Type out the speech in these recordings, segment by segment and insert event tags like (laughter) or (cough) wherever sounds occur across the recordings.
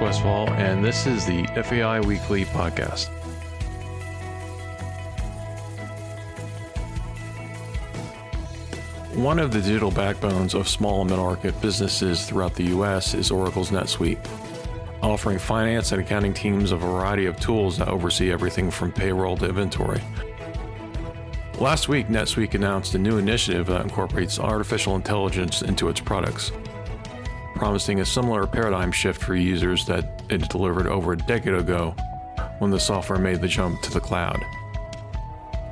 Westfall, and this is the FEI Weekly Podcast. One of the digital backbones of small and middle market businesses throughout the U.S. is Oracle's NetSuite, offering finance and accounting teams a variety of tools that oversee everything from payroll to inventory. Last week, NetSuite announced a new initiative that incorporates artificial intelligence into its products, promising a similar paradigm shift for users that it delivered over a decade ago when the software made the jump to the cloud.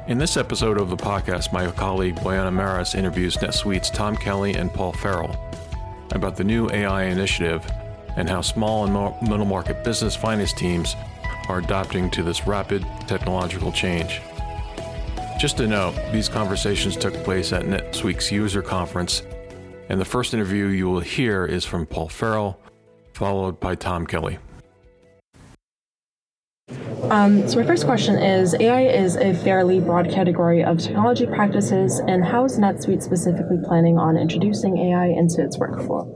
In this episode of the podcast, my colleague Boyana Maras interviews NetSuite's Tom Kelly and Paul Farrell about the new AI initiative and how small and middle market business finance teams are adapting to this rapid technological change. Just to note, these conversations took place at NetSuite's user conference, and the first interview you will hear is from Paul Farrell, followed by Tom Kelly. Um, so my first question is, AI is a fairly broad category of technology practices, and how is NetSuite specifically planning on introducing AI into its workflow?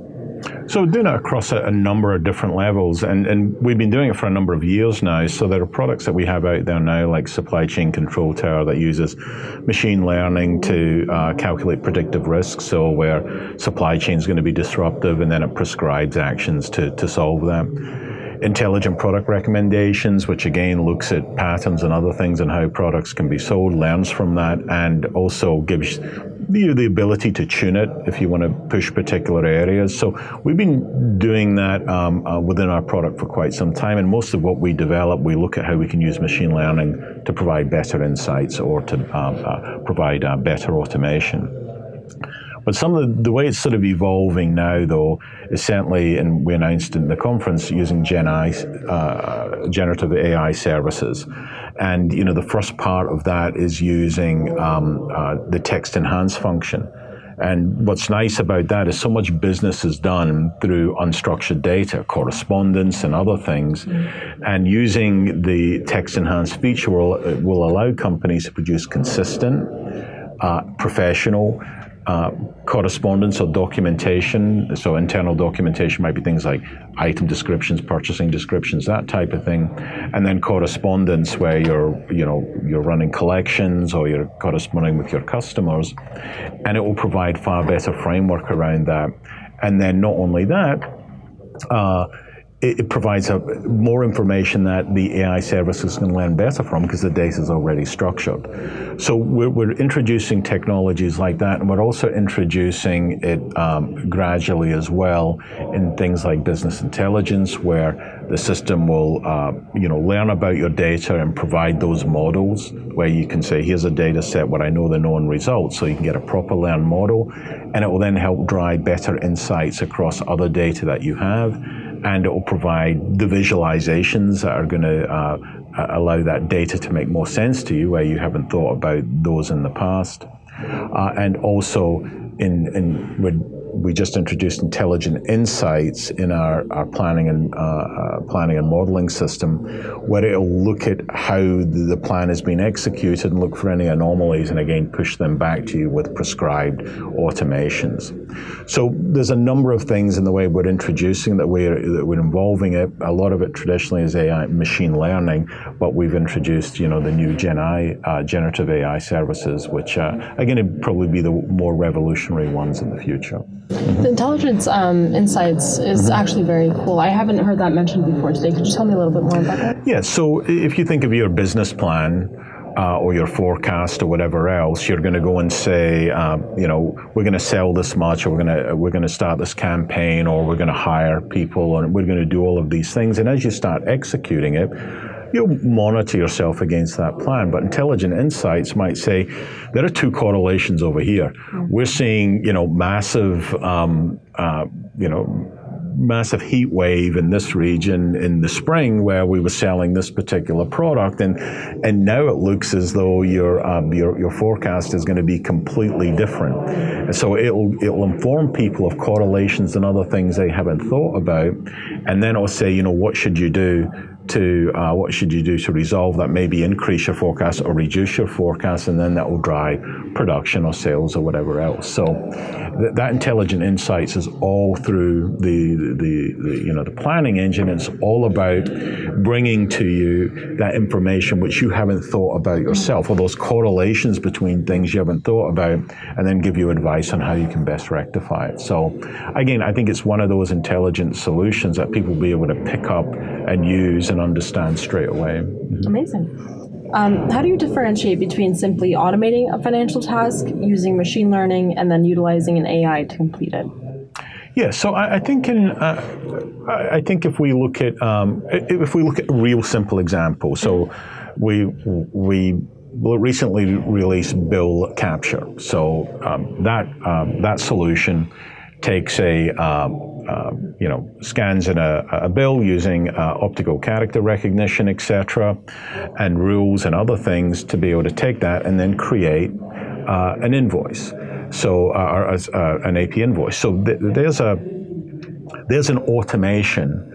So doing it across a, a, number of different levels, and, and we've been doing it for a number of years now. So there are products that we have out there now, like Supply Chain Control Tower, that uses machine learning to uh, calculate predictive risks. So where supply chain is going to be disruptive, and then it prescribes actions to, to solve that intelligent product recommendations, which again looks at patterns and other things and how products can be sold, learns from that, and also gives you the ability to tune it if you want to push particular areas. So we've been doing that um, uh, within our product for quite some time, and most of what we develop, we look at how we can use machine learning to provide better insights or to um, uh, provide uh, better automation. But some of the, the, way it's sort of evolving now, though, is certainly, and we announced in the conference, using Gen AI, uh, generative AI services. And, you know, the first part of that is using um, uh, the text enhance function. And what's nice about that is so much business is done through unstructured data, correspondence, and other things. Mm-hmm. And using the text enhanced feature will, will allow companies to produce consistent, uh, professional, uh, correspondence or documentation. So internal documentation might be things like item descriptions, purchasing descriptions, that type of thing, and then correspondence where you're you know you're running collections or you're corresponding with your customers, and it will provide far better framework around that. And then not only that. Uh, it, provides a, more information that the AI services can learn better from because the data is already structured. So we're, we're, introducing technologies like that, and we're also introducing it um, gradually as well in things like business intelligence, where the system will, uh, you know, learn about your data and provide those models where you can say, here's a data set where I know the known results, so you can get a proper learned model, and it will then help drive better insights across other data that you have and it will provide the visualizations that are going to uh, allow that data to make more sense to you where you haven't thought about those in the past. Uh, and also, in, in we just introduced intelligent insights in our, our planning and uh, uh, planning and modeling system, where it'll look at how the plan has been executed and look for any anomalies, and again push them back to you with prescribed automations. So there's a number of things in the way we're introducing that we're that we're involving it. A lot of it traditionally is AI machine learning, but we've introduced you know the new Gen AI uh, generative AI services, which uh, are going to probably be the more revolutionary ones in the future. The intelligence um, insights is mm-hmm. actually very cool. I haven't heard that mentioned before today. Could you tell me a little bit more about that? Yeah. So if you think of your business plan. Uh, or your forecast or whatever else, you're going to go and say, um, you know, we're going to sell this much, or we're going to we're going to start this campaign, or we're going to hire people, and we're going to do all of these things. And as you start executing it, you'll monitor yourself against that plan. But intelligent insights might say there are two correlations over here. Mm-hmm. We're seeing, you know, massive, um, uh, you know, massive heat wave in this region in the spring where we were selling this particular product and and now it looks as though your um, your, your forecast is going to be completely different and so it'll it'll inform people of correlations and other things they haven't thought about and then it'll say you know what should you do to uh, what should you do to resolve that, maybe increase your forecast or reduce your forecast, and then that will drive production or sales or whatever else. So th- that intelligent insights is all through the, the, the, you know the planning engine. It's all about bringing to you that information which you haven't thought about yourself, or those correlations between things you haven't thought about, and then give you advice on how you can best rectify it. So again, I think it's one of those intelligent solutions that people will be able to pick up and use and understand straight away. Amazing. Um, how do you differentiate between simply automating a financial task using machine learning and then utilizing an AI to complete it? Yeah, so I, I think in uh, I think if we look at um, if we look at real simple examples, so we we recently released bill capture. So um, that um, that solution takes a uh, you know, scans in a, a bill using uh, optical character recognition, etc., and rules and other things to be able to take that and then create uh, an invoice. So, uh, uh, an AP invoice. So th- there's a there's an automation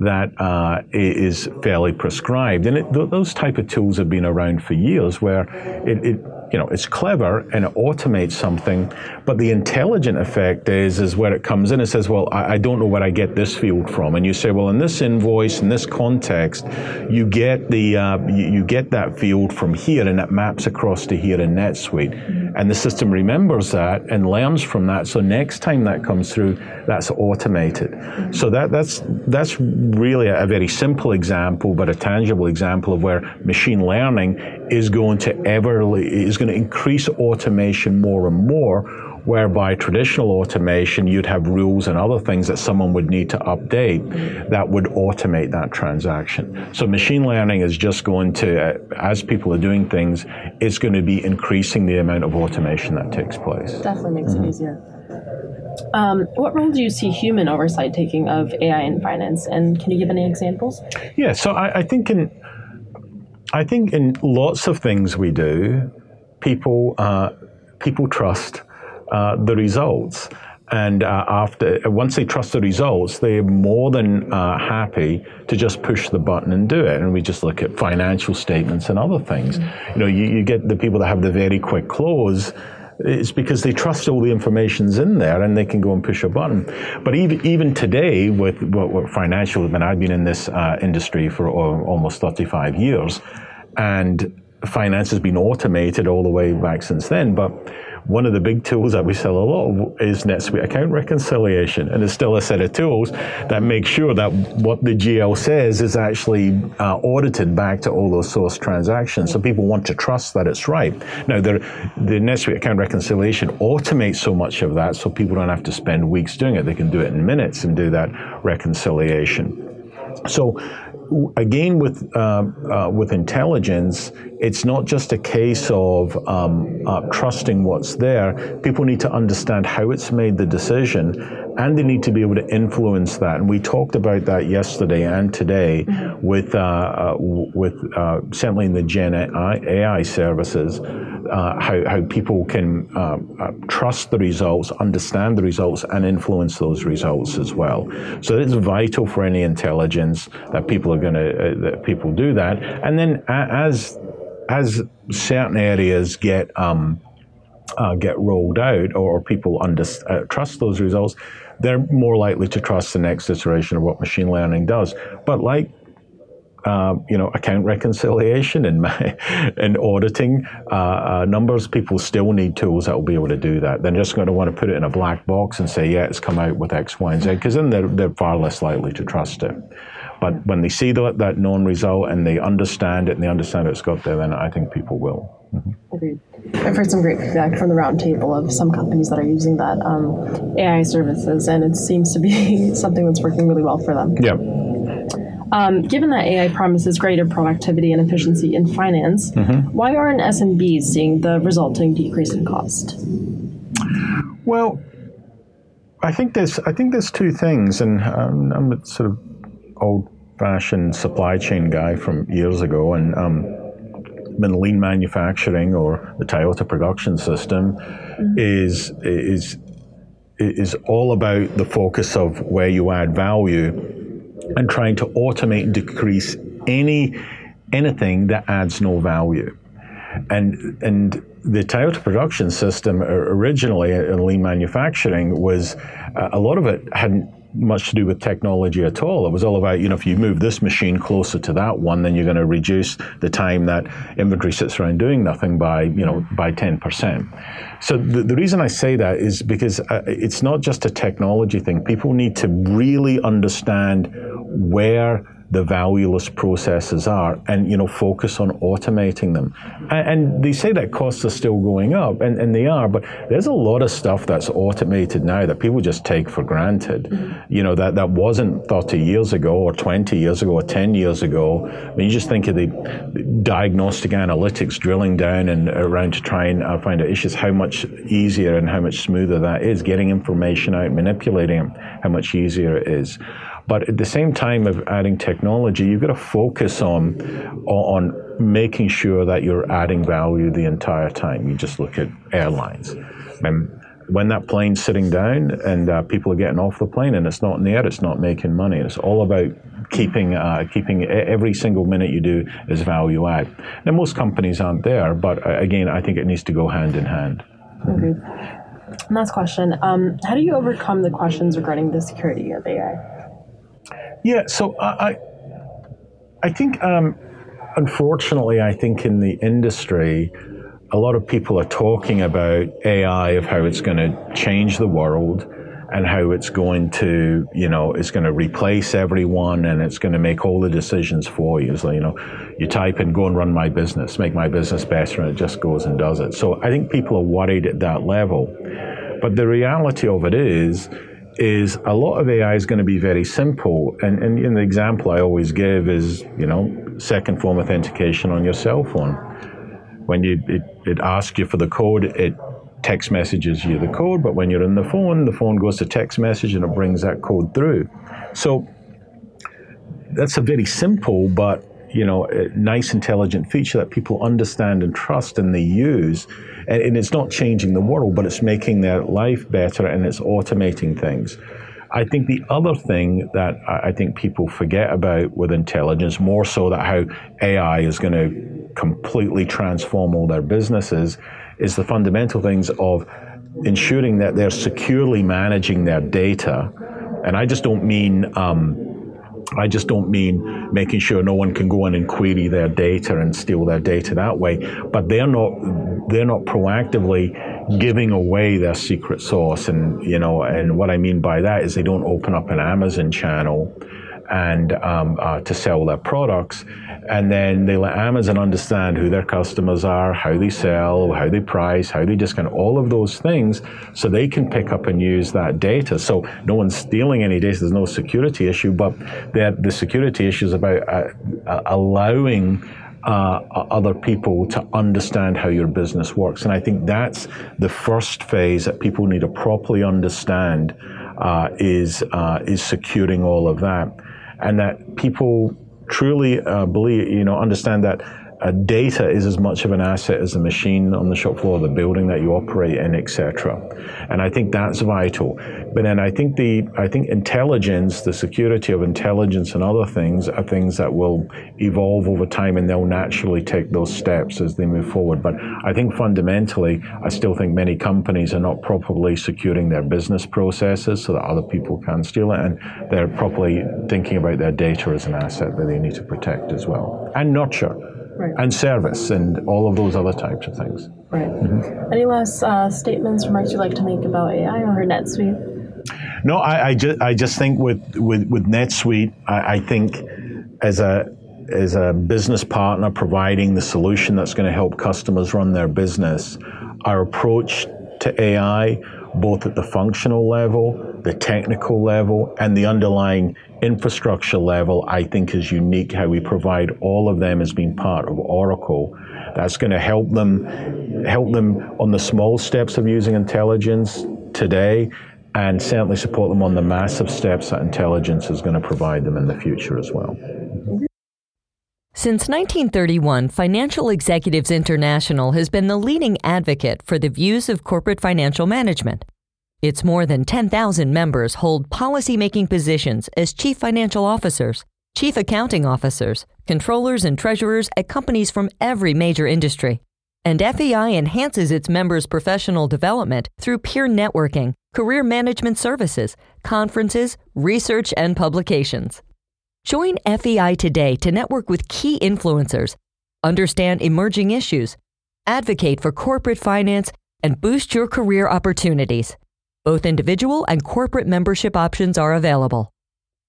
that uh, is fairly prescribed. And it, th- those type of tools have been around for years where it, it you know, it's clever and it automates something, but the intelligent effect is is where it comes in. It says, well, I, I, don't know where I get this field from, and you say, well, in this invoice, in this context, you get the uh, you, you, get that field from here, and it maps across to here in NetSuite, mm-hmm. and the system remembers that and learns from that. So next time that comes through, that's automated. Mm-hmm. So that that's that's really a, a very simple example, but a tangible example of where machine learning is going to ever is going to increase automation more and more, whereby traditional automation, you'd have rules and other things that someone would need to update that would automate that transaction. So machine learning is just going to, uh, as people are doing things, it's going to be increasing the amount of automation that takes place. Definitely makes mm-hmm. it easier. Um, what role do you see human oversight taking of AI in finance, and can you give any examples? Yeah, so I, I think in I think in lots of things we do, people uh, people trust uh, the results. And uh, after once they trust the results, they're more than uh, happy to just push the button and do it. And we just look at financial statements and other things. Mm-hmm. You know, you, you get the people that have the very quick close it's because they trust all the information's in there and they can go and push a button. But even even today, with what, financial, I mean, I've been in this uh, industry for almost 35 years, and finance has been automated all the way back since then. But one of the big tools that we sell a lot of is NetSuite account reconciliation. And it's still a set of tools that make sure that what the GL says is actually uh, audited back to all those source transactions. So people want to trust that it's right. Now, the, the NetSuite account reconciliation automates so much of that so people don't have to spend weeks doing it. They can do it in minutes and do that reconciliation. So again, with uh, uh, with intelligence, it's not just a case of um, uh, trusting what's there. People need to understand how it's made the decision, and they need to be able to influence that. And we talked about that yesterday and today mm-hmm. with uh, uh, with uh, certainly in the Gen AI services, how how people can trust the results, understand the results, and influence those results as well. So it's vital for any intelligence that people are going to uh, that people do that. And then as as certain areas get um, uh, get rolled out or, people under, uh, trust those results, they're more likely to trust the next iteration of what machine learning does. But like uh, you know, account reconciliation and (laughs) and auditing uh, uh, numbers, people still need tools that will be able to do that. They're just going to want to put it in a black box and say, yeah, it's come out with X, Y, and Z, because then they're, they're far less likely to trust it. But when they see that, that known result and they understand it and they understand it's got there, then I think people will. Mm-hmm. Agreed. I've heard some great feedback from the roundtable of some companies that are using that um, AI services, and it seems to be (laughs) something that's working really well for them. Yeah. Um, given that AI promises greater productivity and efficiency in finance, mm-hmm. why aren't SMBs seeing the resulting decrease in cost? Well, I think there's I think there's two things, and um, I'm a sort of old-fashioned supply chain guy from years ago, and um, lean manufacturing or the Toyota production system mm-hmm. is is is all about the focus of where you add value and trying to automate and decrease any anything that adds no value. And and the Toyota production system originally in lean manufacturing was uh, a lot of it hadn't much to do with technology at all. It was all about, you know, if you move this machine closer to that one, then you're going to reduce the time that inventory sits around doing nothing by, you know, by 10%. So the, the reason I say that is because uh, it's not just a technology thing. People need to really understand where the valueless processes are and you know focus on automating them. And, and, they say that costs are still going up and, and they are but there's a lot of stuff that's automated now that people just take for granted. Mm-hmm. you know that that wasn't 30 years ago or 20 years ago or 10 years ago. I mean you just think of the diagnostic analytics drilling down and around to try and uh, find out issues how much easier and how much smoother that is getting information out manipulating it how much easier it is but at the same time of adding technology, you've got to focus on on making sure that you're adding value the entire time. You just look at airlines. And when that plane's sitting down and uh, people are getting off the plane and it's not in the air, it's not making money. It's all about keeping uh, keeping every single minute you do is value add. Now most companies aren't there, but uh, again, I think it needs to go hand in hand. Okay. Last question: um, How do you overcome the questions regarding the security of AI? Yeah, so I, I think, um, unfortunately, I think in the industry, a lot of people are talking about AI of how it's going to change the world and how it's going to, you know, it's going to replace everyone and it's going to make all the decisions for you. So, you know, you type in, go and run my business, make my business better, and it just goes and does it. So I think people are worried at that level. But the reality of it is, is a lot of AI is going to be very simple. And, and, and the example I always give is, you know, second form authentication on your cell phone. When you it, it asks you for the code, it text messages you the code, but when you're in the phone, the phone goes to text message and it brings that code through. So that's a very simple but you know nice intelligent feature that people understand and trust and they use and, it's not changing the world, but it's making their life better and it's automating things. I think the other thing that I think people forget about with intelligence, more so that how AI is going to completely transform all their businesses, is the fundamental things of ensuring that they're securely managing their data. And I just don't mean um, I just don't mean making sure no one can go in and query their data and steal their data that way, but they're not they're not proactively giving away their secret sauce. And you know, and what I mean by that is they don't open up an Amazon channel and um, uh, to sell their products and then they let Amazon understand who their customers are, how they sell, how they price, how they discount, all of those things, so they can pick up and use that data. So no one's stealing any data. There's no security issue, but the security issue is about uh, allowing. Uh, other people to understand how your business works. And I think that's the first phase that people need to properly understand uh, is uh, is securing all of that, and that people truly uh, believe, you know, understand that uh, data is as much of an asset as the machine on the shop floor, the building that you operate in, etc. And I think that's vital. But then I think the I think intelligence, the security of intelligence, and other things are things that will evolve over time, and they'll naturally take those steps as they move forward. But I think fundamentally, I still think many companies are not properly securing their business processes so that other people can steal it, and they're properly thinking about their data as an asset that they need to protect as well and nurture right. and service and all of those other types of things. Right. Mm-hmm. Any last uh, statements, remarks you'd like to make about AI or NetSuite? No, I, I, just I just think with with, with NetSuite, I, I think as a as a business partner providing the solution that's going to help customers run their business, our approach to AI, both at the functional level, the technical level, and the underlying infrastructure level, I think is unique how we provide all of them as being part of Oracle. That's going to help them help them on the small steps of using intelligence today and certainly support them on the massive steps that intelligence is going to provide them in the future as well. Since 1931, Financial Executives International has been the leading advocate for the views of corporate financial management. Its more than 10,000 members hold policy-making positions as chief financial officers, chief accounting officers, controllers, and treasurers at companies from every major industry. And FEI enhances its members' professional development through peer networking, career management services, conferences, research, and publications. Join FEI today to network with key influencers, understand emerging issues, advocate for corporate finance, and boost your career opportunities. Both individual and corporate membership options are available.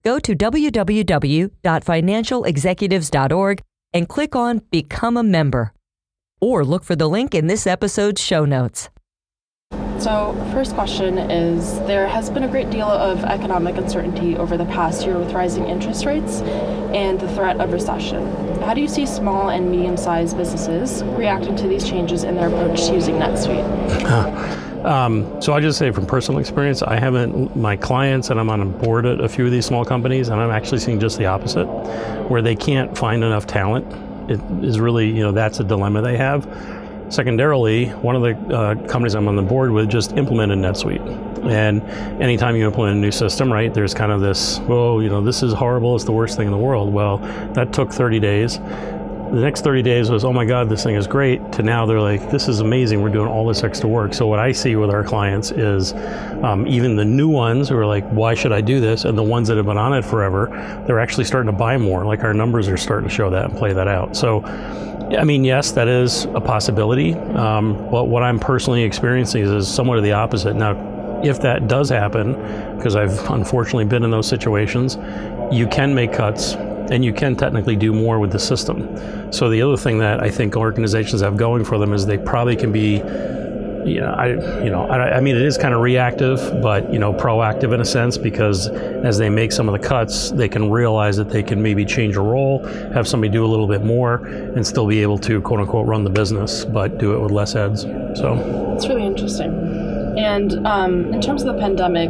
Go to www.financialexecutives.org and click on Become a Member. Or look for the link in this episode's show notes. So, first question is There has been a great deal of economic uncertainty over the past year with rising interest rates and the threat of recession. How do you see small and medium sized businesses reacting to these changes in their approach to using NetSuite? Um, so I just say from personal experience, I haven't my clients, and I'm on a board at a few of these small companies, and I'm actually seeing just the opposite, where they can't find enough talent. It is really, you know, that's a dilemma they have. Secondarily, one of the uh, companies I'm on the board with just implemented NetSuite. And anytime you implement a new system, right, there's kind of this, oh, you know, this is horrible, it's the worst thing in the world. Well, that took 30 days the next 30 days was, oh my God, this thing is great, to now they're like, this is amazing, we're doing all this extra work. So, what I see with our clients is um, even the new ones who are like, why should I do this? And the ones that have been on it forever, they're actually starting to buy more. Like our numbers are starting to show that and play that out. So, I mean, yes, that is a possibility. Um, but what I'm personally experiencing is, is somewhat of the opposite. Now, if that does happen, because I've unfortunately been in those situations, you can make cuts and you can technically do more with the system. So the other thing that I think organizations have going for them is they probably can be you know, I, you know, I, I, mean, it is kind of reactive, but you know, proactive in a sense because as they make some of the cuts, they can realize that they can maybe change a role, have somebody do a little bit more, and still be able to quote unquote run the business, but do it with less heads. So it's really interesting. And um, in terms of the pandemic,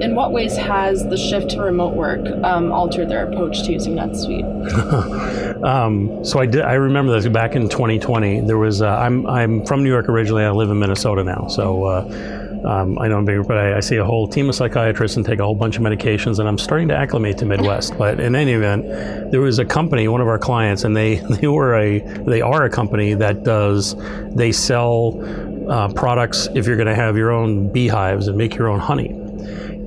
in what ways has the shift to remote work um, altered their approach to using NetSuite? (laughs) um, so I did. I remember that back in 2020. There was. Uh, I'm I'm from New York originally. I live in Minnesota now. So. Uh, um, I know I'm big, but I, I, see a whole team of psychiatrists and take a whole bunch of medications, and I'm starting to acclimate to Midwest. But in any event, there was a company, one of our clients, and they (laughs) they were a they are a company that does they sell uh, products if you're going to have your own beehives and make your own honey.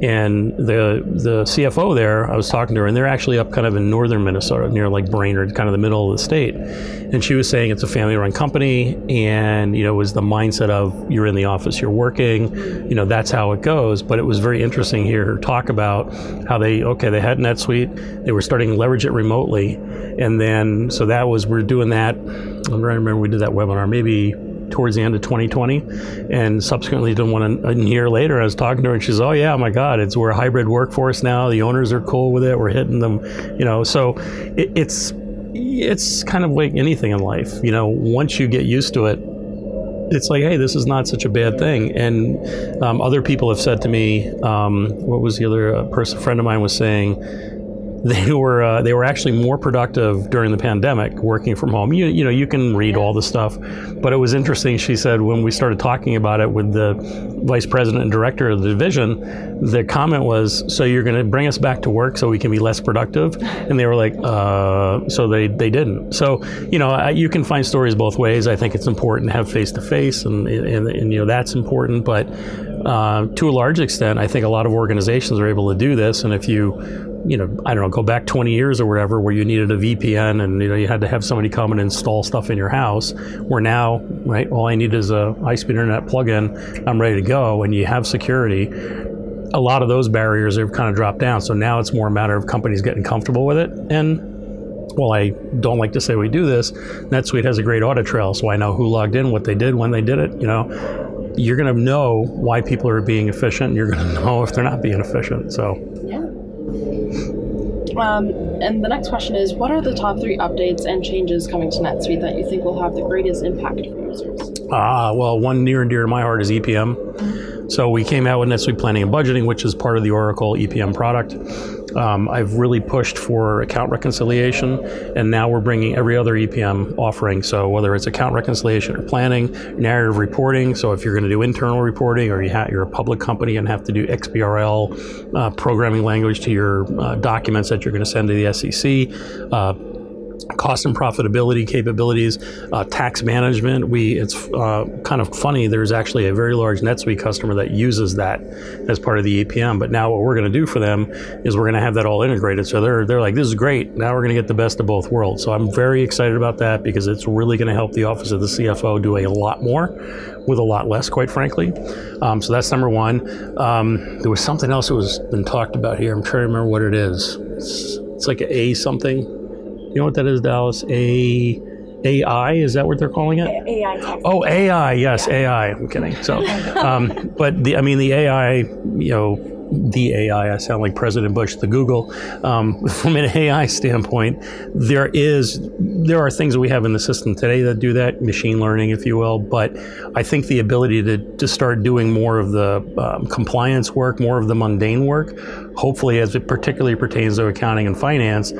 And the the CFO there, I was talking to her, and they're actually up kind of in northern Minnesota, near like Brainerd, kind of the middle of the state. And she was saying it's a family-run company, and you know, it was the mindset of you're in the office, you're working, you know, that's how it goes. But it was very interesting to hear her talk about how they okay, they had NetSuite, they were starting to leverage it remotely, and then so that was we're doing that. I'm trying to remember we did that webinar maybe towards the end of 2020, and subsequently did one a, year later. I was talking to her, and she's, "Oh yeah, my God, it's we're a hybrid workforce now. The owners are cool with it. We're hitting them, you know." So it, it's it's kind of like anything in life, you know. Once you get used to it, it's like, hey, this is not such a bad thing. And um, other people have said to me, um, what was the other uh, person, friend of mine was saying they were uh, they were actually more productive during the pandemic working from home. You, you know you can read all the stuff, but it was interesting. She said when we started talking about it with the vice president and director of the division, the comment was, "So you're going to bring us back to work so we can be less productive?" And they were like, uh, "So they they didn't." So you know you can find stories both ways. I think it's important to have face to face, and and you know that's important, but. Uh, to a large extent, I think a lot of organizations are able to do this, and if you you know, I don't know, go back 20 years or whatever, where you needed a VPN and you know you had to have somebody come and install stuff in your house. Where now, right, all I need is a high-speed internet plug-in. I'm ready to go, and you have security. A lot of those barriers have kind of dropped down. So now it's more a matter of companies getting comfortable with it. And well, I don't like to say we do this. NetSuite has a great audit trail, so I know who logged in, what they did, when they did it. You know, you're going to know why people are being efficient. And you're going (laughs) to know if they're not being efficient. So yeah. Um, and the next question is What are the top three updates and changes coming to NetSuite that you think will have the greatest impact for users? Ah, well, one near and dear to my heart is EPM. So we came out with NetSuite Planning and Budgeting, which is part of the Oracle EPM product. Um, I've really pushed for account reconciliation, and now we're bringing every other EPM offering. So whether it's account reconciliation or planning, narrative reporting. So if you're going to do internal reporting, or you ha- you're a public company and have to do XBRL uh, programming language to your uh, documents that you're going to send to the SEC. Uh, cost and profitability capabilities, uh, tax management. We it's uh, kind of funny. There's actually a very large NetSuite customer that uses that as part of the EPM. But now what we're going to do for them is we're going to have that all integrated. So they're they're like, this is great. Now we're going to get the best of both worlds. So I'm very excited about that because it's really going to help the office of the CFO do a lot more with a lot less, quite frankly. Um, so that's number one. Um, there was something else that was been talked about here. I'm trying to remember what it is. It's, it's like a something you know what that is, Dallas? A AI is that what they're calling it? AI. Oh, AI. Yes, yeah. AI. I'm kidding. So, (laughs) um, but the I mean the AI. You know. The AI, I sound like President Bush, the Google. Um, (laughs) from an AI standpoint, there is there are things that we have in the system today that do that, machine learning, if you will. But I think the ability to, to start doing more of the um, compliance work, more of the mundane work, hopefully, as it particularly pertains to accounting and finance,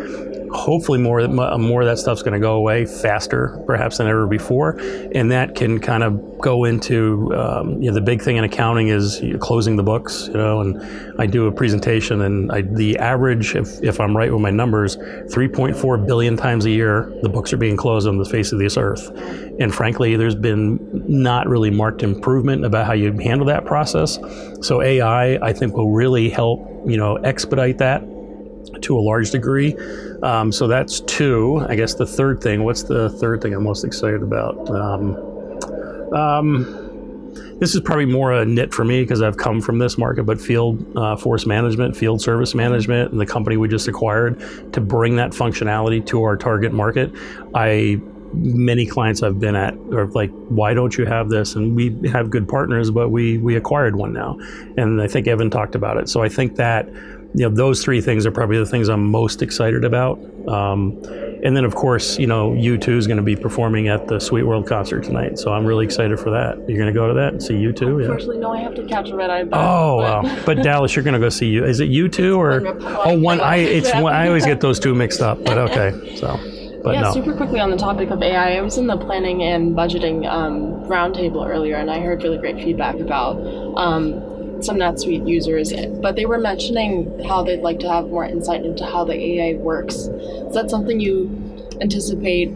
hopefully more more of that stuff's going to go away faster perhaps than ever before. And that can kind of go into um, you know the big thing in accounting is closing the books you know and I do a presentation and I, the average if, if I'm right with my numbers 3.4 billion times a year the books are being closed on the face of this earth. And frankly there's been not really marked improvement about how you handle that process. So AI I think will really help you know expedite that to a large degree. Um, so that's two. I guess the third thing. What's the third thing I'm most excited about? Um, um, this is probably more a nit for me because I've come from this market, but field uh, force management, field service management, and the company we just acquired to bring that functionality to our target market. I many clients I've been at are like, why don't you have this? And we have good partners, but we we acquired one now, and I think Evan talked about it. So I think that you know, those three things are probably the things I'm most excited about. Um, and then, of course, you know, U2 is going to be performing at the SuiteWorld concert tonight, so I'm really excited for that. You're going to go to that and see U2? Yeah. Unfortunately, no. I have to catch a red eye. Oh, wow! (laughs) But Dallas, you're going to go see you. Is it U2 or? oh, one. I it's one, I always get those two mixed up. But okay, (laughs) so. But yeah, no. super quickly on the topic of AI, I was in the planning and budgeting um, roundtable earlier, and I heard really great feedback about um, some NetSuite users, but they were mentioning how they'd like to have more insight into how the AI works. Is that something you anticipate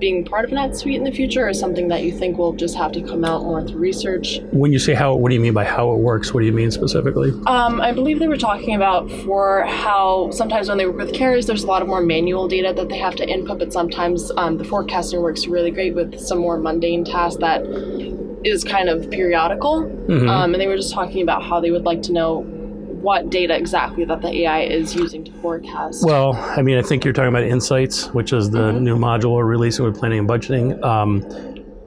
being part of NetSuite in the future, or something that you think will just have to come out more through research? When you say how, what do you mean by how it works? What do you mean specifically? Um, I believe they were talking about for how sometimes when they work with carriers, there's a lot of more manual data that they have to input, but sometimes um, the forecasting works really great with some more mundane tasks that is kind of periodical. Mm-hmm. Um, and they were just talking about how they would like to know what data exactly that the AI is using to forecast. Well, I mean, I think you're talking about Insights, which is the mm-hmm. new module we're releasing with planning and budgeting. Um,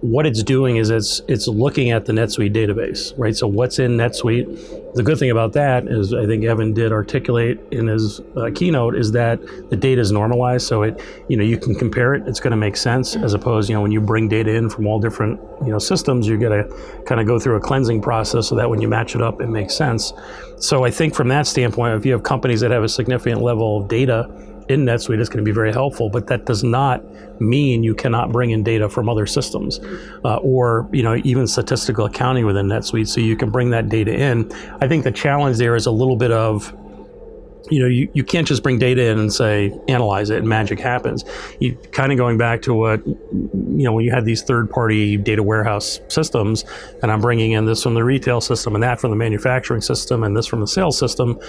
what it's doing is it's it's looking at the NetSuite database, right? So what's in NetSuite? The good thing about that is I think Evan did articulate in his uh, keynote is that the data is normalized, so it you know you can compare it. It's going to make sense as opposed you know when you bring data in from all different you know systems, you got to kind of go through a cleansing process so that when you match it up, it makes sense. So I think from that standpoint, if you have companies that have a significant level of data in NetSuite is going to be very helpful, but that does not mean you cannot bring in data from other systems uh, or you know even statistical accounting within NetSuite, so you can bring that data in. I think the challenge there is a little bit of you know, you, you can't just bring data in and say, analyze it and magic happens. You kind of going back to what, you know, when you had these third party data warehouse systems, and I'm bringing in this from the retail system and that from the manufacturing system and this from the sales system,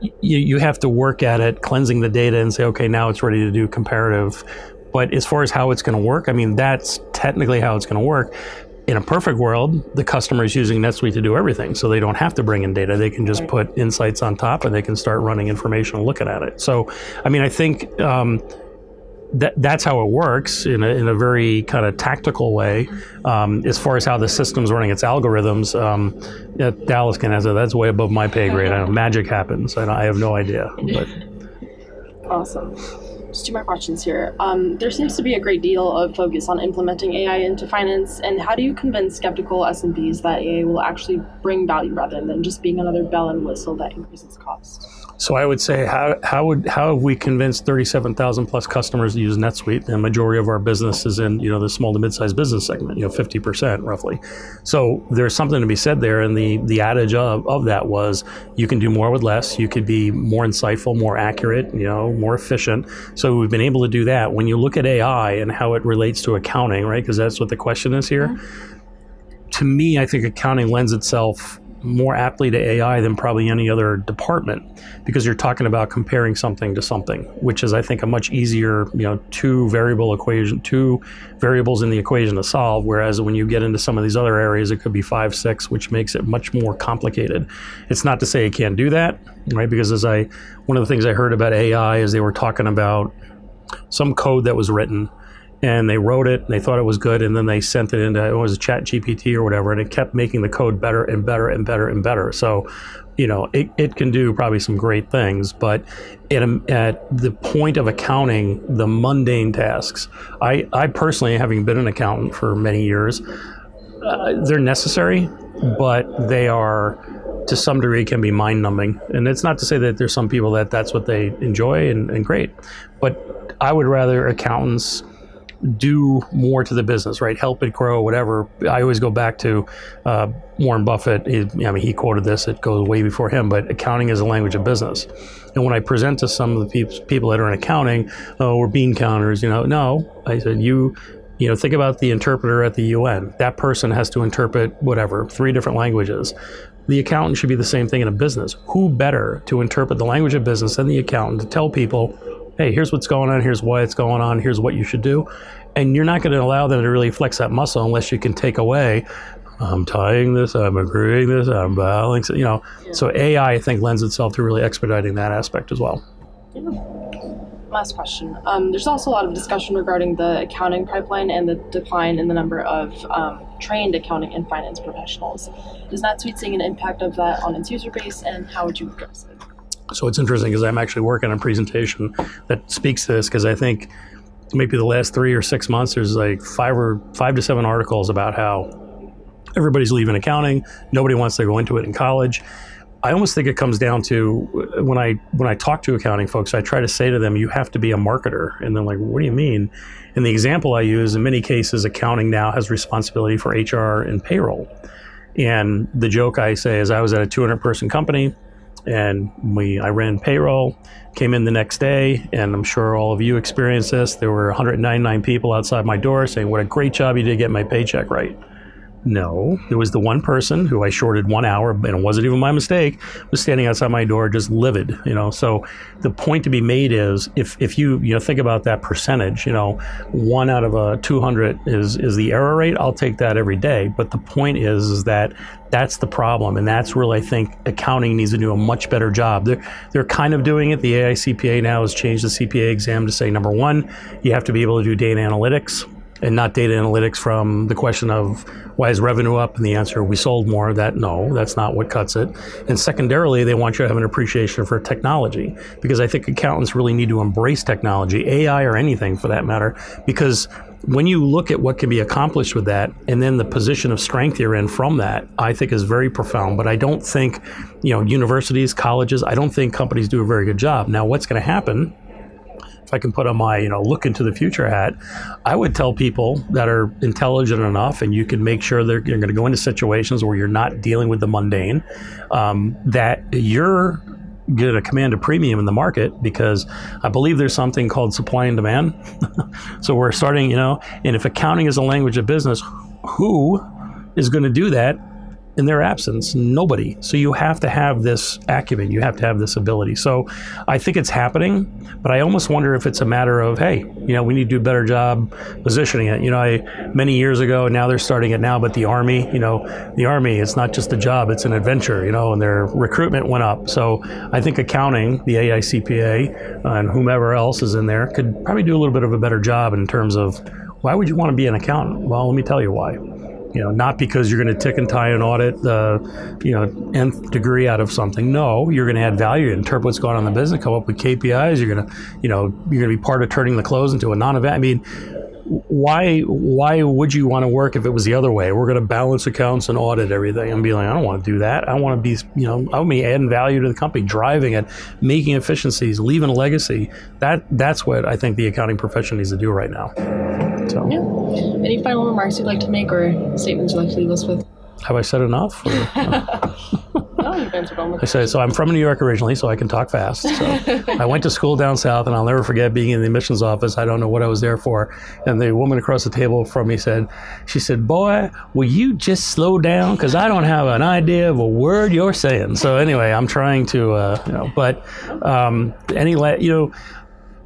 you, you have to work at it, cleansing the data and say, okay, now it's ready to do comparative. But as far as how it's going to work, I mean, that's technically how it's going to work. In a perfect world, the customer is using NetSuite to do everything, so they don't have to bring in data. They can just put insights on top, and they can start running information and looking at it. So, I mean, I think um, that that's how it works in a, in a very kind of tactical way. Um, as far as how the system's running its algorithms, um, Dallas can answer. That's way above my pay grade. I know magic happens. I, I have no idea. But. Awesome. just two more questions here. Um, there seems to be a great deal of focus on implementing AI into finance, and how do you convince skeptical SMBs that AI will actually bring value rather than just being another bell and whistle that increases cost? So I would say how, how would how have we convinced 37,000 plus customers to use NetSuite? The majority of our business is in you know the small to mid-sized business segment, you know 50% roughly. So there's something to be said there, and the the adage of, of that was you can do more with less. You could be more insightful, more accurate, you know, more efficient. So we've been able to do that. When you look at AI and how it relates to accounting, right? Because that's what the question is here. Mm-hmm. To me, I think accounting lends itself more aptly to AI than probably any other department because you're talking about comparing something to something, which is I think a much easier, you know, two variable equation, two variables in the equation to solve. Whereas when you get into some of these other areas, it could be five, six, which makes it much more complicated. It's not to say it can't do that, right? Because as I, one of the things I heard about AI is they were talking about some code that was written and they wrote it and they thought it was good and then they sent it into it was a chat gpt or whatever and it kept making the code better and better and better and better. So you know it, it can do probably some great things but at, at the point of accounting the mundane tasks i, I personally having been an accountant for many years uh, they're necessary but they are to some degree can be mind numbing and it's not to say that there's some people that that's what they enjoy and, and great but i would rather accountants do more to the business, right? Help it grow, whatever. I always go back to uh, Warren Buffett. He, I mean, he quoted this. It goes way before him, but accounting is a language of business. And when I present to some of the pe- people that are in accounting, oh, we're bean counters. You know, no. I said you. You know, think about the interpreter at the UN. That person has to interpret whatever three different languages. The accountant should be the same thing in a business. Who better to interpret the language of business than the accountant to tell people hey, here's what's going on, here's why it's going on, here's what you should do. And you're not going to allow them to really flex that muscle unless you can take away, I'm tying this, I'm agreeing this, I'm balancing, you know. Yeah. So AI, I think, lends itself to really expediting that aspect as well. Yeah. Last question. Um, there's also a lot of discussion regarding the accounting pipeline and the decline in the number of um, trained accounting and finance professionals. Is NetSuite seeing an impact of that on its user base, and how would you address it? So it's interesting because I'm actually working on a presentation that speaks to this because I think maybe the last three or six months there's like five or five to seven articles about how everybody's leaving accounting, nobody wants to go into it in college. I almost think it comes down to uh, when I when I talk to accounting folks, I try to say to them, "You have to be a marketer," and they're like, "What do you mean?" And the example I use in many cases, accounting now has responsibility for HR and payroll. And the joke I say is, I was at a 200 person company and we I ran payroll, came in the next day, and I'm sure all of you experienced this. There were 199 people outside my door saying, "What a great job you did get my paycheck right." No, there was the one person who I shorted one hour, and it wasn't even my mistake, was standing outside my door just livid, you know. So the point to be made is if, if you, you know, think about that percentage, you know, one out of a 200 is, is the error rate, I'll take that every day. But the point is, is that that's the problem. And that's where I think accounting needs to do a much better job. They're, they're kind of doing it. The AICPA now has changed the CPA exam to say, number one, you have to be able to do data analytics and not data analytics from the question of why is revenue up? And the answer we sold more. That no that's not what cuts it. And secondarily they want you to have an appreciation for technology because i think accountants really need to embrace technology ai or anything for that matter because when you look at what can be accomplished with that and then the position of strength you're in from that i think is very profound. But i don't think you know universities colleges i don't think companies do a very good job. Now what's going to happen if I can put on my, you know, look into the future hat, I would tell people that are intelligent enough and you can make sure they're, you're going to go into situations where you're not dealing with the mundane, um, that you're going to command a premium in the market because I believe there's something called supply and demand. (laughs) so we're starting, you know, and if accounting is a language of business, who is going to do that in their absence? Nobody. So you have to have this acumen, you have to have this ability. So I think it's happening, but I almost wonder if it's a matter of, hey, you know, we need to do a better job positioning it. You know, I many years ago, now they're starting it now, but the Army, you know, the Army, it's not just a job, it's an adventure, you know, and their recruitment went up. So I think accounting, the AICPA, uh, and whomever else is in there could probably do a little bit of a better job in terms of why would you want to be an accountant? Well, let me tell you why You know, not because you're going to tick and tie an audit, uh, you know, nth degree out of something. No, you're going to add value, interpret what's going on in the business, come up with KPIs. You're going to, you know, you're going to be part of turning the close into a non-event. I mean, why why would you want to work if it was the other way? We're going to balance accounts and audit everything and be like, I don't want to do that. I want to be, you know, I want to be adding value to the company, driving it, making efficiencies, leaving a legacy. That that's what I think the accounting profession needs to do right now. So, yeah. Any final remarks you'd like to make or statements you'd like to leave us with? Have I said enough? Or, (laughs) I say so. I'm from New York originally, so I can talk fast. So I went to school down south, and I'll never forget being in the admissions office. I don't know what I was there for, and the woman across the table from me said, "She said, boy, will you just slow down? Because I don't have an idea of a word you're saying." So anyway, I'm trying to, uh, you know, but um, any, you know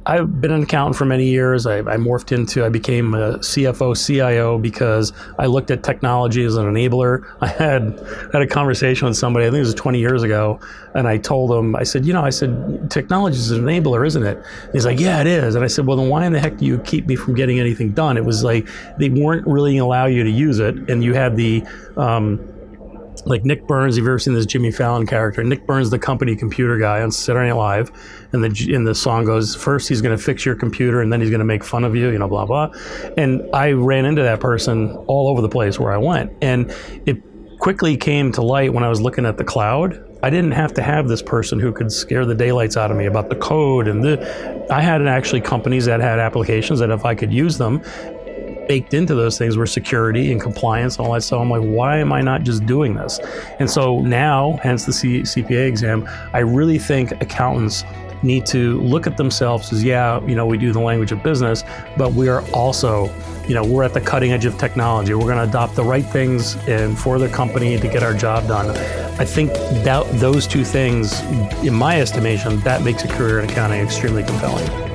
I've been an accountant for many years. I, I, morphed into, I became a CFO, CIO because I looked at technology as an enabler. I had had a conversation with somebody, I think it was 20 years ago, and I told him, I said, you know, I said, technology is an enabler, isn't it? And he's like, yeah, it is. And I said, well, then why in the heck do you keep me from getting anything done? It was like they weren't really allow you to use it, and you had the um, like Nick Burns, you've ever seen this Jimmy Fallon character? Nick Burns, the company computer guy on Saturday Night Live, and the and the song goes, first he's going to fix your computer, and then he's going to make fun of you, you know, blah blah. And I ran into that person all over the place where I went, and it quickly came to light when I was looking at the cloud. I didn't have to have this person who could scare the daylights out of me about the code and the. I had actually companies that had applications that if I could use them, baked into those things were security and compliance and all that stuff. I'm like, why am I not just doing this? And so now, hence the C- CPA exam, I really think accountants need to look at themselves as, yeah, you know, we do the language of business, but we are also, you know, we're at the cutting edge of technology. We're going to adopt the right things and for the company to get our job done. I think that those two things, in my estimation, that makes a career in accounting extremely compelling.